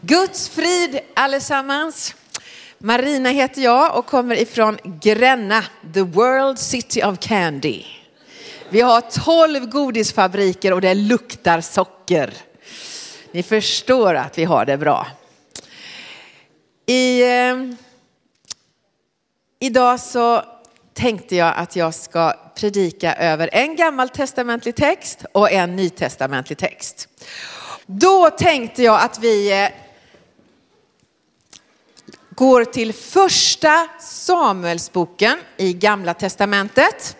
Guds frid allesammans. Marina heter jag och kommer ifrån Gränna, the world city of candy. Vi har tolv godisfabriker och det luktar socker. Ni förstår att vi har det bra. I, eh, idag så tänkte jag att jag ska predika över en gammaltestamentlig text och en nytestamentlig text. Då tänkte jag att vi eh, går till första Samuelsboken i Gamla Testamentet.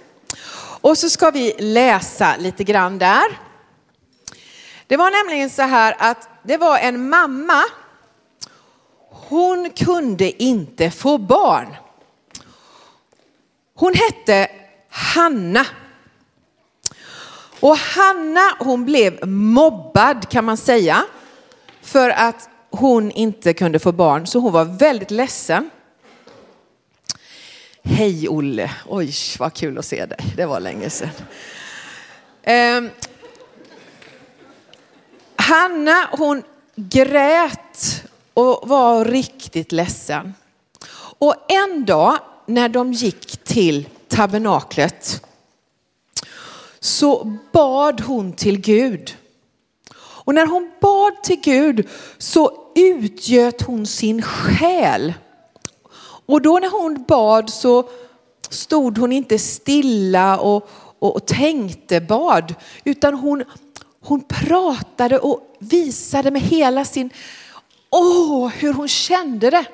Och så ska vi läsa lite grann där. Det var nämligen så här att det var en mamma. Hon kunde inte få barn. Hon hette Hanna. Och Hanna hon blev mobbad kan man säga. För att hon inte kunde få barn, så hon var väldigt ledsen. Hej Olle, oj vad kul att se dig, det var länge sedan. Eh, Hanna hon grät och var riktigt ledsen. Och en dag när de gick till tabernaklet så bad hon till Gud. Och när hon bad till Gud så utgöt hon sin själ. Och då när hon bad så stod hon inte stilla och, och, och tänkte bad, utan hon, hon pratade och visade med hela sin, åh hur hon kände det.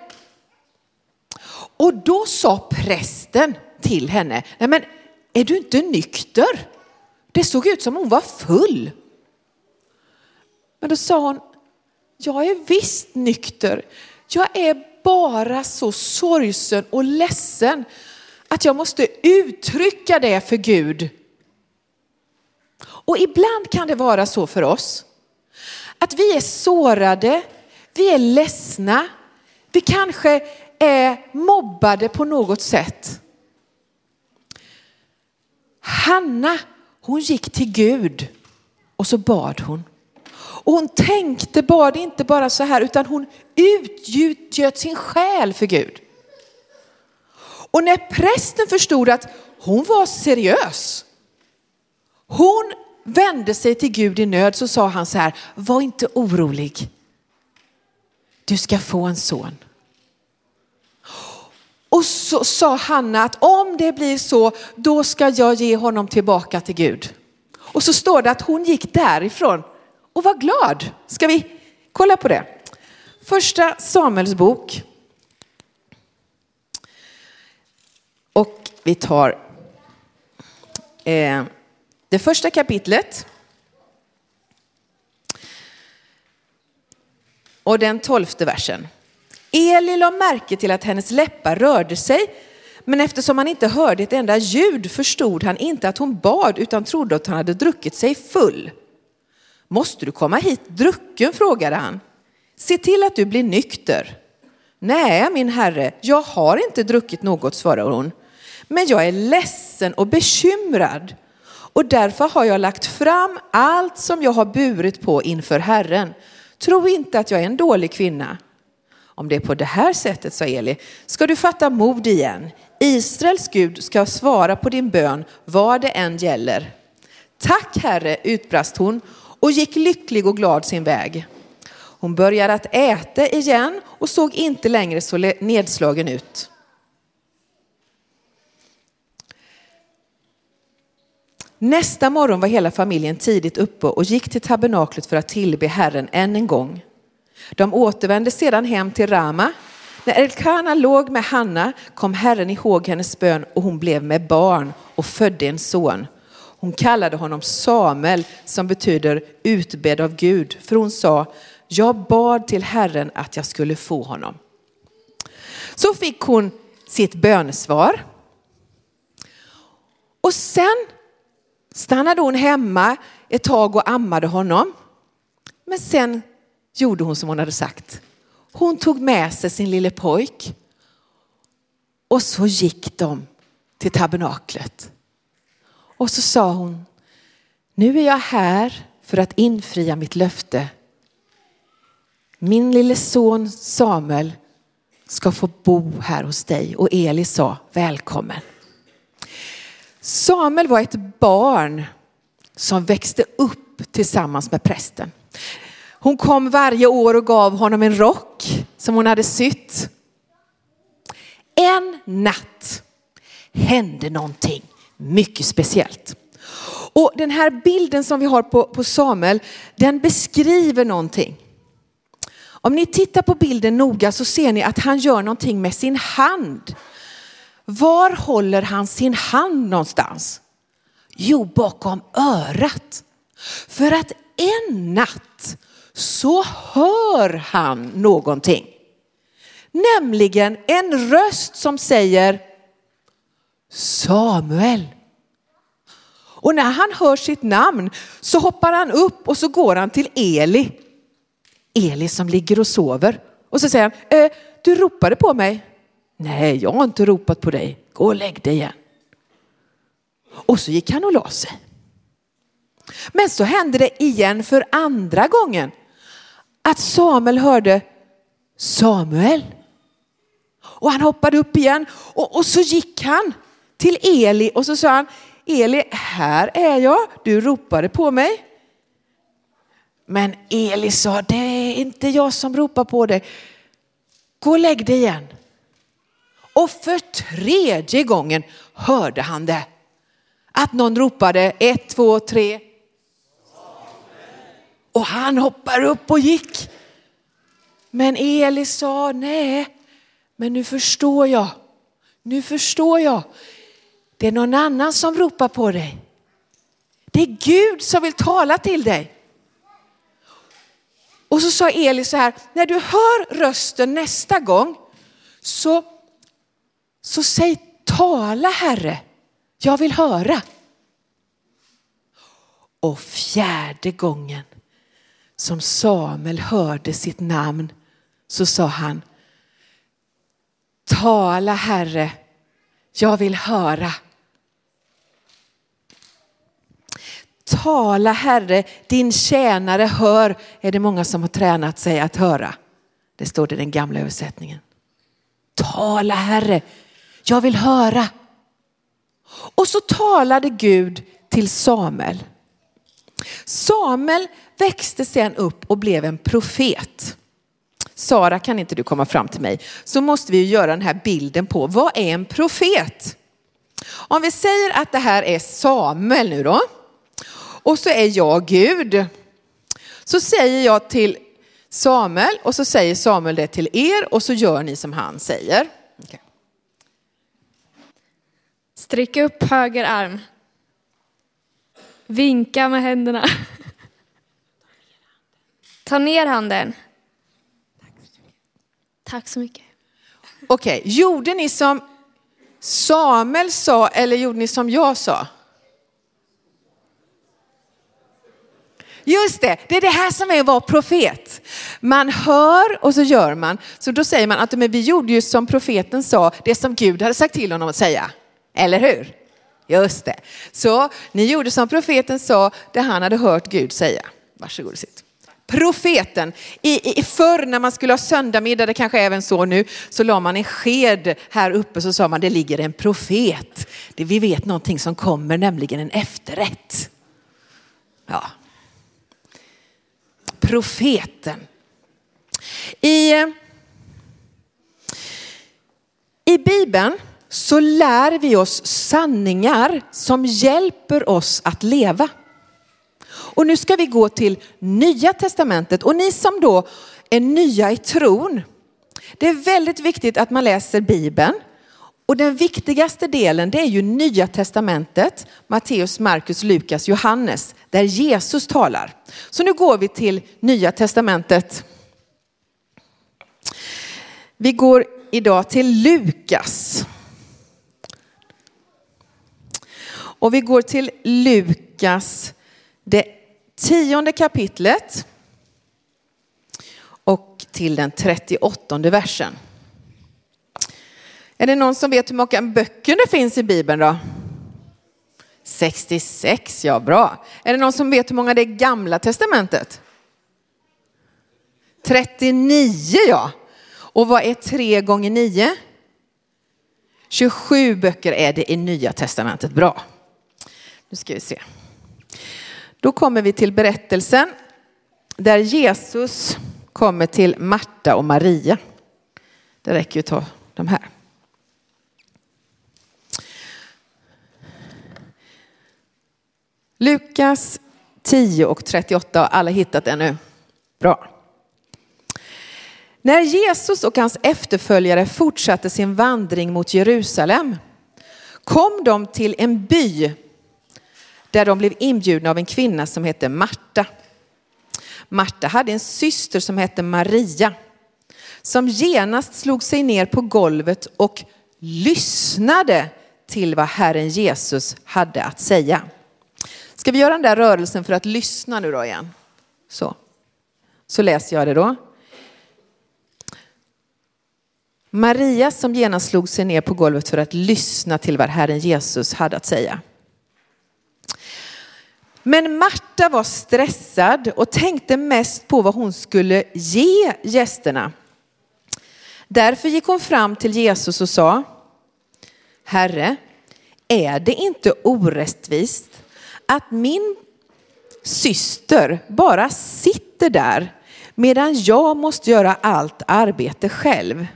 Och då sa prästen till henne, nej men är du inte nykter? Det såg ut som hon var full. Men då sa hon, jag är visst nykter. Jag är bara så sorgsen och ledsen att jag måste uttrycka det för Gud. Och ibland kan det vara så för oss. Att vi är sårade, vi är ledsna, vi kanske är mobbade på något sätt. Hanna, hon gick till Gud och så bad hon. Och hon tänkte bad inte bara så här utan hon utgöt sin själ för Gud. Och när prästen förstod att hon var seriös, hon vände sig till Gud i nöd så sa han så här, var inte orolig. Du ska få en son. Och så sa Hanna att om det blir så, då ska jag ge honom tillbaka till Gud. Och så står det att hon gick därifrån och var glad. Ska vi kolla på det? Första Samuels bok. Och vi tar eh, det första kapitlet. Och den tolfte versen. Eli lade märke till att hennes läppar rörde sig, men eftersom han inte hörde ett enda ljud förstod han inte att hon bad utan trodde att han hade druckit sig full. Måste du komma hit drucken? frågade han. Se till att du blir nykter. Nej, min herre, jag har inte druckit något, svarade hon. Men jag är ledsen och bekymrad och därför har jag lagt fram allt som jag har burit på inför Herren. Tro inte att jag är en dålig kvinna. Om det är på det här sättet, sa Eli, ska du fatta mod igen. Israels Gud ska svara på din bön vad det än gäller. Tack Herre, utbrast hon och gick lycklig och glad sin väg. Hon började att äta igen och såg inte längre så nedslagen ut. Nästa morgon var hela familjen tidigt uppe och gick till tabernaklet för att tillbe Herren än en gång. De återvände sedan hem till Rama. När Elkana låg med Hanna kom Herren ihåg hennes bön och hon blev med barn och födde en son. Hon kallade honom Samuel som betyder utbedd av Gud, för hon sa, jag bad till Herren att jag skulle få honom. Så fick hon sitt bönesvar. Och sen stannade hon hemma ett tag och ammade honom. Men sen gjorde hon som hon hade sagt. Hon tog med sig sin lille pojk och så gick de till tabernaklet. Och så sa hon, nu är jag här för att infria mitt löfte. min lille son Samuel ska få bo här hos dig. Och Eli sa, välkommen. Samuel var ett barn som växte upp tillsammans med prästen. Hon kom varje år och gav honom en rock som hon hade sytt. En natt hände någonting mycket speciellt. Och den här bilden som vi har på, på Samuel, den beskriver någonting. Om ni tittar på bilden noga så ser ni att han gör någonting med sin hand. Var håller han sin hand någonstans? Jo, bakom örat. För att en natt så hör han någonting. Nämligen en röst som säger Samuel. Och när han hör sitt namn så hoppar han upp och så går han till Eli. Eli som ligger och sover. Och så säger han, eh, du ropade på mig. Nej, jag har inte ropat på dig. Gå och lägg dig igen. Och så gick han och la sig. Men så hände det igen för andra gången att Samuel hörde Samuel. Och han hoppade upp igen och, och så gick han till Eli och så sa han, Eli, här är jag, du ropade på mig. Men Eli sa, det är inte jag som ropar på dig. Gå och lägg dig igen. Och för tredje gången hörde han det. Att någon ropade ett, två, tre. Och han hoppar upp och gick. Men Eli sa, nej, men nu förstår jag. Nu förstår jag. Det är någon annan som ropar på dig. Det är Gud som vill tala till dig. Och så sa Eli så här, när du hör rösten nästa gång så, så säg tala Herre, jag vill höra. Och fjärde gången som Samuel hörde sitt namn så sa han, tala Herre, jag vill höra. Tala Herre, din tjänare hör, är det många som har tränat sig att höra. Det står det i den gamla översättningen. Tala Herre, jag vill höra. Och så talade Gud till Samuel. Samuel växte sen upp och blev en profet. Sara, kan inte du komma fram till mig? Så måste vi göra den här bilden på vad är en profet? Om vi säger att det här är Samuel nu då. Och så är jag Gud. Så säger jag till Samuel och så säger Samuel det till er och så gör ni som han säger. Okay. Sträck upp höger arm. Vinka med händerna. Ta ner handen. Tack så mycket. Okej, okay. gjorde ni som Samuel sa eller gjorde ni som jag sa? Just det, det är det här som är att vara profet. Man hör och så gör man. Så då säger man att men vi gjorde ju som profeten sa, det som Gud hade sagt till honom att säga. Eller hur? Just det. Så ni gjorde som profeten sa, det han hade hört Gud säga. Varsågod och sitt. Profeten. I, i, förr när man skulle ha söndagmiddag, det kanske även så nu, så la man en sked här uppe så sa man det ligger en profet. Det, vi vet någonting som kommer, nämligen en efterrätt. Ja, profeten. I, eh, I Bibeln så lär vi oss sanningar som hjälper oss att leva. Och nu ska vi gå till Nya Testamentet och ni som då är nya i tron. Det är väldigt viktigt att man läser Bibeln och den viktigaste delen det är ju Nya Testamentet, Matteus, Markus, Lukas, Johannes, där Jesus talar. Så nu går vi till Nya Testamentet. Vi går idag till Lukas. Och vi går till Lukas, det tionde kapitlet och till den 38 versen. Är det någon som vet hur många böcker det finns i Bibeln då? 66, ja bra. Är det någon som vet hur många det är i Gamla Testamentet? 39 ja. Och vad är 3 gånger 9? 27 böcker är det i Nya Testamentet. Bra. Nu ska vi se. Då kommer vi till berättelsen där Jesus kommer till Marta och Maria. Det räcker ju att ta de här. Lukas 10 och 38, har alla hittat det nu? Bra. När Jesus och hans efterföljare fortsatte sin vandring mot Jerusalem kom de till en by där de blev inbjudna av en kvinna som hette Marta. Marta hade en syster som hette Maria som genast slog sig ner på golvet och lyssnade till vad Herren Jesus hade att säga. Ska vi göra den där rörelsen för att lyssna nu då igen? Så, så läser jag det då. Maria som genast slog sig ner på golvet för att lyssna till vad Herren Jesus hade att säga. Men Marta var stressad och tänkte mest på vad hon skulle ge gästerna. Därför gick hon fram till Jesus och sa, Herre, är det inte orättvist att min syster bara sitter där medan jag måste göra allt arbete själv?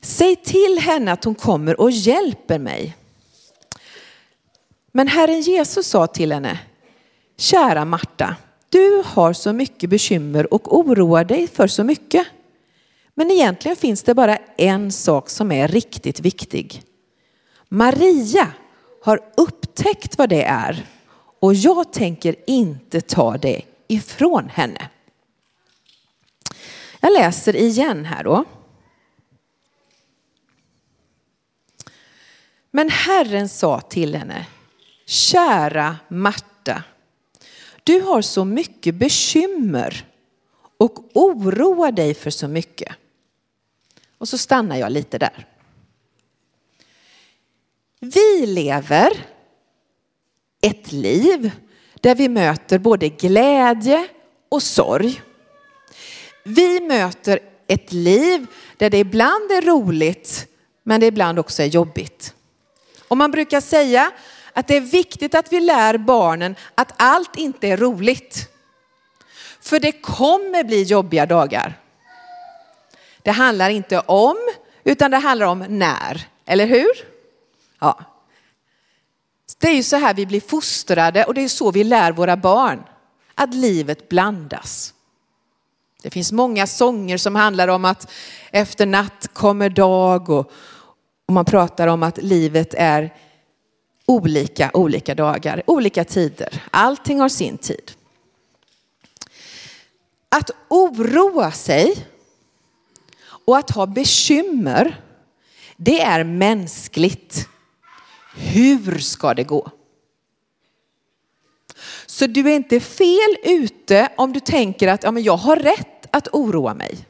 Säg till henne att hon kommer och hjälper mig. Men Herren Jesus sa till henne, kära Marta, du har så mycket bekymmer och oroar dig för så mycket. Men egentligen finns det bara en sak som är riktigt viktig. Maria har upptäckt vad det är och jag tänker inte ta det ifrån henne. Jag läser igen här då. Men Herren sa till henne, kära Marta, du har så mycket bekymmer och oroar dig för så mycket. Och så stannar jag lite där. Vi lever ett liv där vi möter både glädje och sorg. Vi möter ett liv där det ibland är roligt men det ibland också är jobbigt. Och man brukar säga att det är viktigt att vi lär barnen att allt inte är roligt. För det kommer bli jobbiga dagar. Det handlar inte om, utan det handlar om när. Eller hur? Ja. Det är ju så här vi blir fostrade och det är så vi lär våra barn. Att livet blandas. Det finns många sånger som handlar om att efter natt kommer dag och, och man pratar om att livet är olika, olika dagar, olika tider. Allting har sin tid. Att oroa sig och att ha bekymmer, det är mänskligt. Hur ska det gå? Så du är inte fel ute om du tänker att ja, men jag har rätt att oroa mig.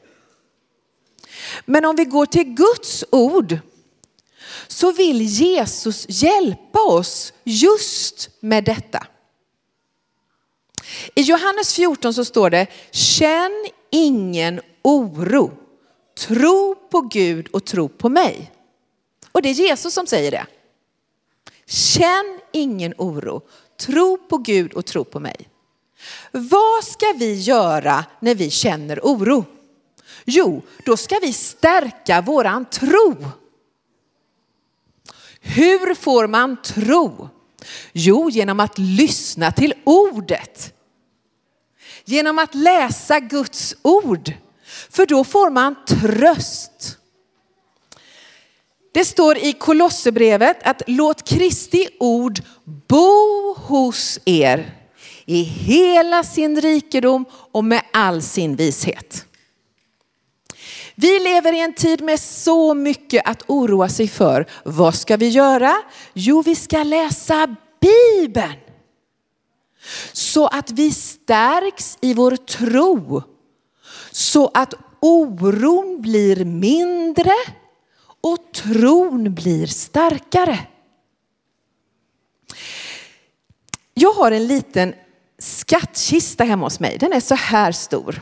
Men om vi går till Guds ord så vill Jesus hjälpa oss just med detta. I Johannes 14 så står det, känn ingen oro. Tro på Gud och tro på mig. Och det är Jesus som säger det. Känn ingen oro. Tro på Gud och tro på mig. Vad ska vi göra när vi känner oro? Jo, då ska vi stärka våran tro. Hur får man tro? Jo, genom att lyssna till ordet. Genom att läsa Guds ord. För då får man tröst. Det står i Kolosserbrevet att låt Kristi ord bo hos er i hela sin rikedom och med all sin vishet. Vi lever i en tid med så mycket att oroa sig för. Vad ska vi göra? Jo, vi ska läsa Bibeln. Så att vi stärks i vår tro. Så att oron blir mindre och tron blir starkare. Jag har en liten skattkista hemma hos mig. Den är så här stor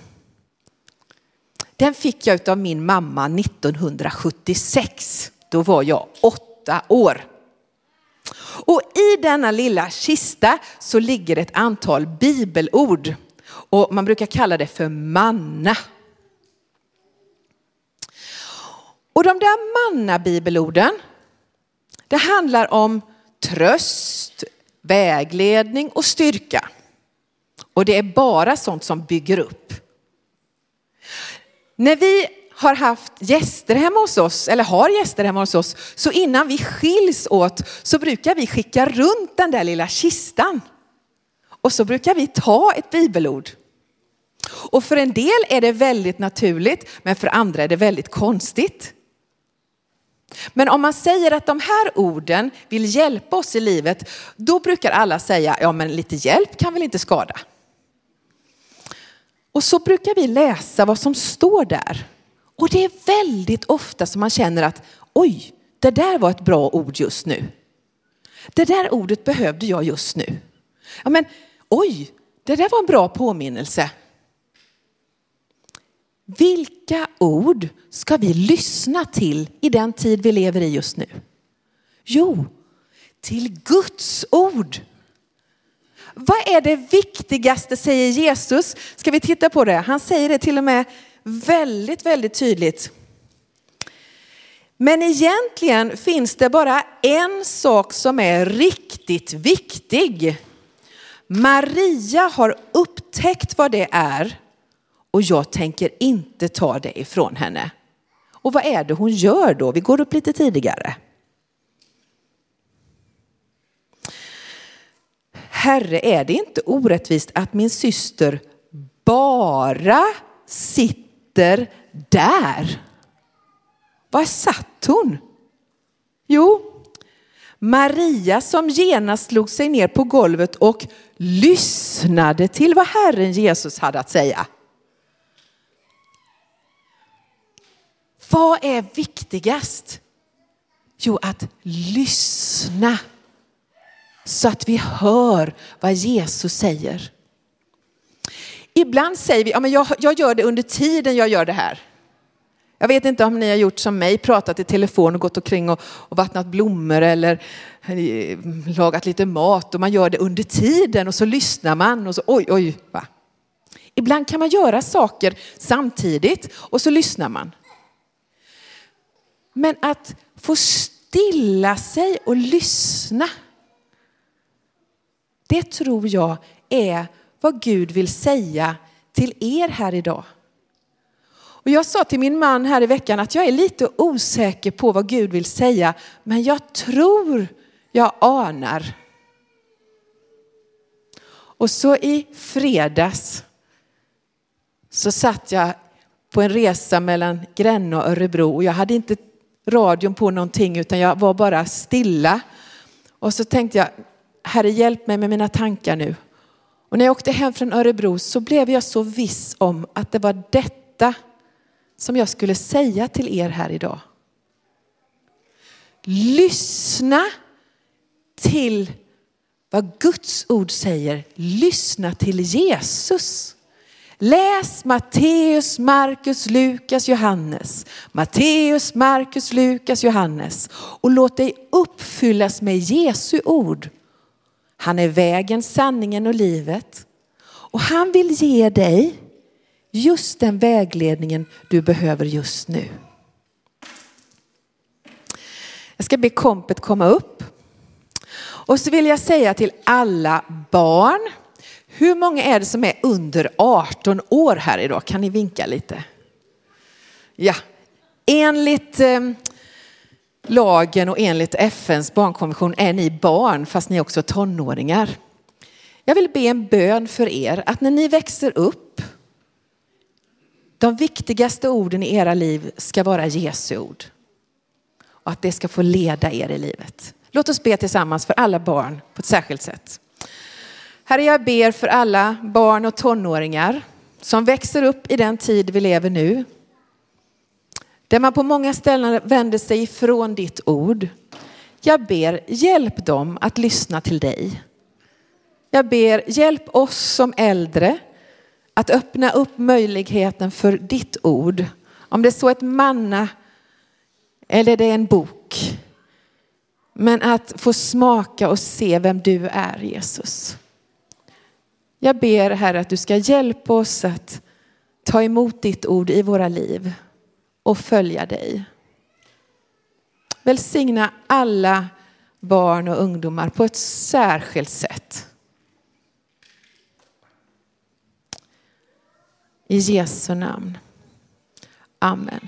den fick jag av min mamma 1976. Då var jag åtta år. Och i denna lilla kista så ligger ett antal bibelord. Och man brukar kalla det för manna. Och de där manna-bibelorden, det handlar om tröst, vägledning och styrka. Och det är bara sånt som bygger upp. När vi har haft gäster hemma hos oss, eller har gäster hemma hos oss, så innan vi skiljs åt så brukar vi skicka runt den där lilla kistan. Och så brukar vi ta ett bibelord. Och för en del är det väldigt naturligt, men för andra är det väldigt konstigt. Men om man säger att de här orden vill hjälpa oss i livet, då brukar alla säga, ja men lite hjälp kan väl inte skada. Och så brukar vi läsa vad som står där. Och det är väldigt ofta som man känner att, oj, det där var ett bra ord just nu. Det där ordet behövde jag just nu. Ja men, oj, det där var en bra påminnelse. Vilka ord ska vi lyssna till i den tid vi lever i just nu? Jo, till Guds ord. Vad är det viktigaste säger Jesus? Ska vi titta på det? Han säger det till och med väldigt, väldigt tydligt. Men egentligen finns det bara en sak som är riktigt viktig. Maria har upptäckt vad det är och jag tänker inte ta det ifrån henne. Och vad är det hon gör då? Vi går upp lite tidigare. Herre, är det inte orättvist att min syster bara sitter där? Var satt hon? Jo, Maria som genast slog sig ner på golvet och lyssnade till vad Herren Jesus hade att säga. Vad är viktigast? Jo, att lyssna så att vi hör vad Jesus säger. Ibland säger vi, ja, men jag, jag gör det under tiden jag gör det här. Jag vet inte om ni har gjort som mig, pratat i telefon och gått omkring och, och vattnat blommor eller eh, lagat lite mat och man gör det under tiden och så lyssnar man och så oj, oj. Va? Ibland kan man göra saker samtidigt och så lyssnar man. Men att få stilla sig och lyssna, det tror jag är vad Gud vill säga till er här idag. Och jag sa till min man här i veckan att jag är lite osäker på vad Gud vill säga, men jag tror jag anar. Och så i fredags så satt jag på en resa mellan Gränna och Örebro och jag hade inte radion på någonting utan jag var bara stilla. Och så tänkte jag, Herre hjälp mig med mina tankar nu. Och när jag åkte hem från Örebro så blev jag så viss om att det var detta som jag skulle säga till er här idag. Lyssna till vad Guds ord säger. Lyssna till Jesus. Läs Matteus, Markus, Lukas, Johannes. Matteus, Markus, Lukas, Johannes. Och låt dig uppfyllas med Jesu ord. Han är vägen, sanningen och livet. Och han vill ge dig just den vägledningen du behöver just nu. Jag ska be kompet komma upp. Och så vill jag säga till alla barn, hur många är det som är under 18 år här idag? Kan ni vinka lite? Ja, enligt eh, lagen och enligt FNs barnkonvention är ni barn fast ni är också tonåringar. Jag vill be en bön för er att när ni växer upp, de viktigaste orden i era liv ska vara Jesu ord. Och att det ska få leda er i livet. Låt oss be tillsammans för alla barn på ett särskilt sätt. Herre, jag ber för alla barn och tonåringar som växer upp i den tid vi lever nu. Där man på många ställen vänder sig ifrån ditt ord. Jag ber, hjälp dem att lyssna till dig. Jag ber, hjälp oss som äldre Att öppna upp möjligheten för ditt ord. Om det är så ett manna eller det är en bok. Men att få smaka och se vem du är Jesus. Jag ber Herre att du ska hjälpa oss att ta emot ditt ord i våra liv och följa dig. Välsigna alla barn och ungdomar på ett särskilt sätt. I Jesu namn. Amen.